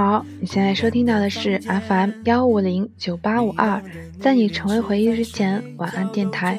好，你现在收听到的是 FM 幺五零九八五二，在你成为回忆之前，晚安电台。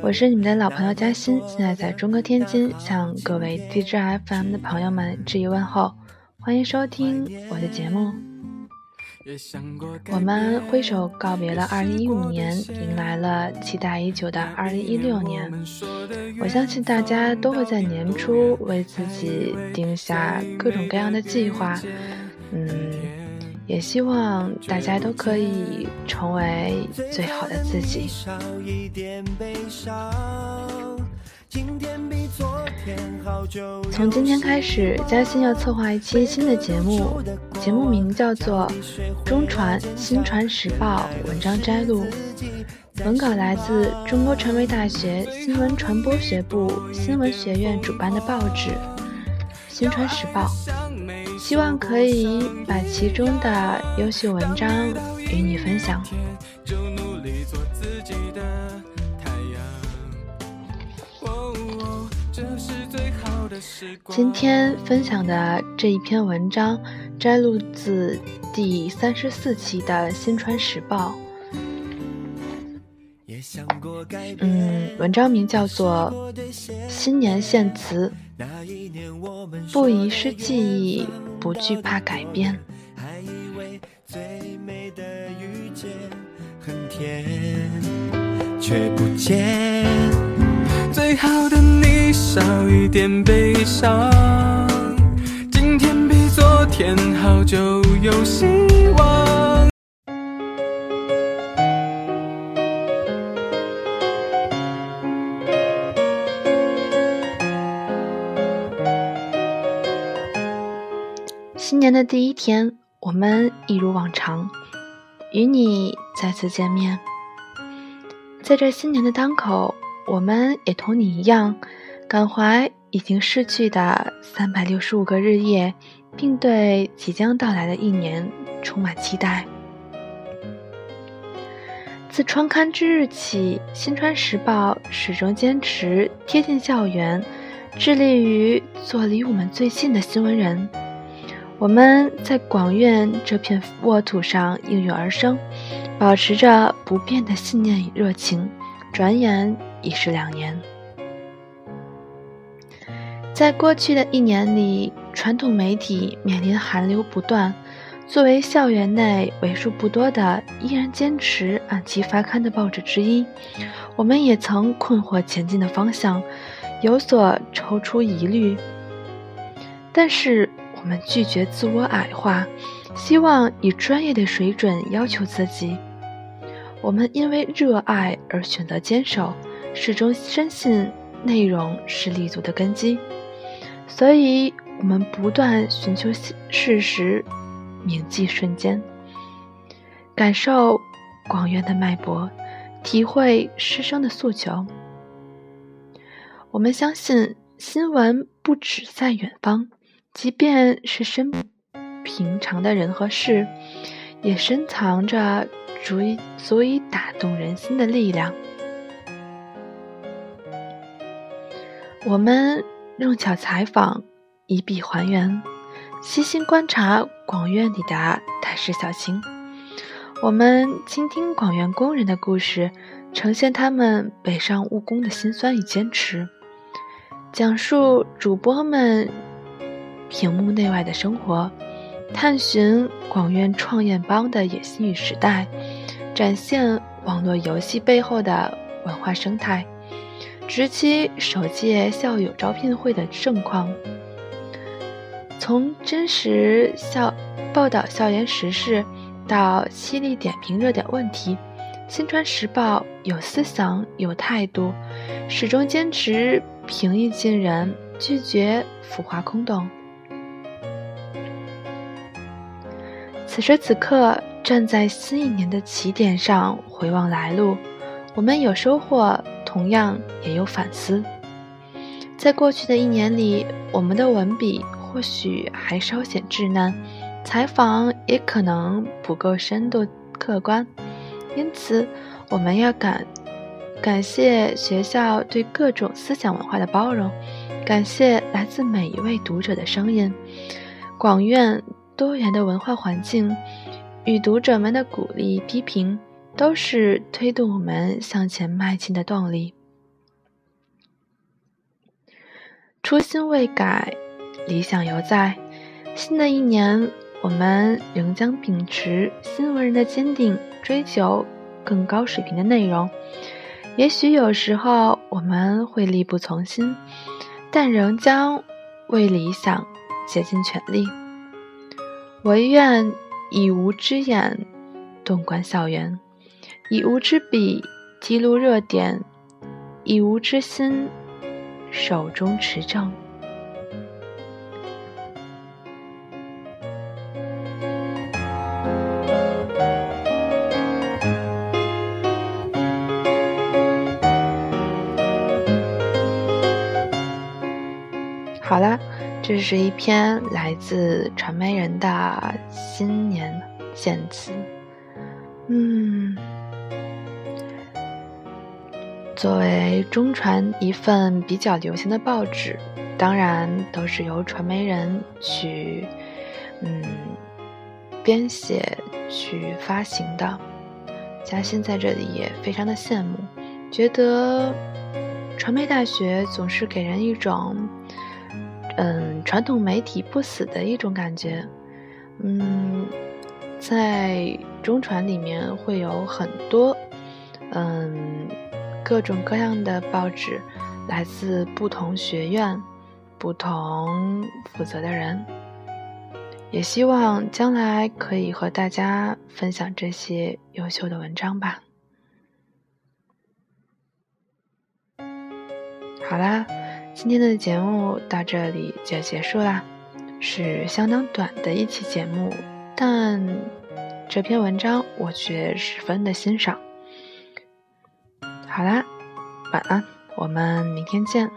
我是你们的老朋友嘉欣，现在在中国天津，向各位 DJ FM 的朋友们致以问候，欢迎收听我的节目。我们挥手告别了2015年，迎来了期待已久的2016年。我相信大家都会在年初为自己定下各种各样的计划，嗯，也希望大家都可以成为最好的自己。从今天开始，嘉欣要策划一期新的节目，节目名叫做《中传新传时报文章摘录》，文稿来自中国传媒大学新闻传播学部新闻学院主办的报纸《新传时报》，希望可以把其中的优秀文章与你分享。今天分享的这一篇文章摘录自第三十四期的《新川时报》。嗯，文章名叫做《新年献词》，不遗失记忆，不惧怕改变。却不见最好的你少一点悲伤。今天比昨天好，就有希望。新年的第一天，我们一如往常，与你再次见面。在这新年的当口，我们也同你一样，感怀已经逝去的三百六十五个日夜，并对即将到来的一年充满期待。自创刊之日起，《新川时报》始终坚持贴近校园，致力于做离我们最近的新闻人。我们在广院这片沃土上应运而生。保持着不变的信念与热情，转眼已是两年。在过去的一年里，传统媒体面临寒流不断。作为校园内为数不多的依然坚持按期发刊的报纸之一，我们也曾困惑前进的方向，有所踌躇疑虑。但是，我们拒绝自我矮化，希望以专业的水准要求自己。我们因为热爱而选择坚守，始终深信内容是立足的根基，所以我们不断寻求事实，铭记瞬间，感受广院的脉搏，体会师生的诉求。我们相信新闻不只在远方，即便是身平常的人和事，也深藏着。足以足以打动人心的力量。我们用巧采访，以笔还原，细心观察广院里的大事小情。我们倾听广院工人的故事，呈现他们北上务工的辛酸与坚持，讲述主播们屏幕内外的生活。探寻广院创业邦的野心与时代，展现网络游戏背后的文化生态，直击首届校友招聘会的盛况。从真实校报道校园时事，到犀利点评热点问题，《新川时报》有思想、有态度，始终坚持平易近人，拒绝浮华空洞。此时此刻，站在新一年的起点上回望来路，我们有收获，同样也有反思。在过去的一年里，我们的文笔或许还稍显稚嫩，采访也可能不够深度客观，因此，我们要感感谢学校对各种思想文化的包容，感谢来自每一位读者的声音。广院。多元的文化环境与读者们的鼓励批评，都是推动我们向前迈进的动力。初心未改，理想犹在。新的一年，我们仍将秉持新闻人的坚定，追求更高水平的内容。也许有时候我们会力不从心，但仍将为理想竭尽全力。唯愿以无之眼洞观校园，以无之笔记录热点，以无之心手中持正。这是一篇来自传媒人的新年献词。嗯，作为中传一份比较流行的报纸，当然都是由传媒人去嗯编写、去发行的。嘉欣在这里也非常的羡慕，觉得传媒大学总是给人一种。嗯，传统媒体不死的一种感觉。嗯，在中传里面会有很多嗯各种各样的报纸，来自不同学院、不同负责的人。也希望将来可以和大家分享这些优秀的文章吧。好啦。今天的节目到这里就结束啦，是相当短的一期节目，但这篇文章我却十分的欣赏。好啦，晚安，我们明天见。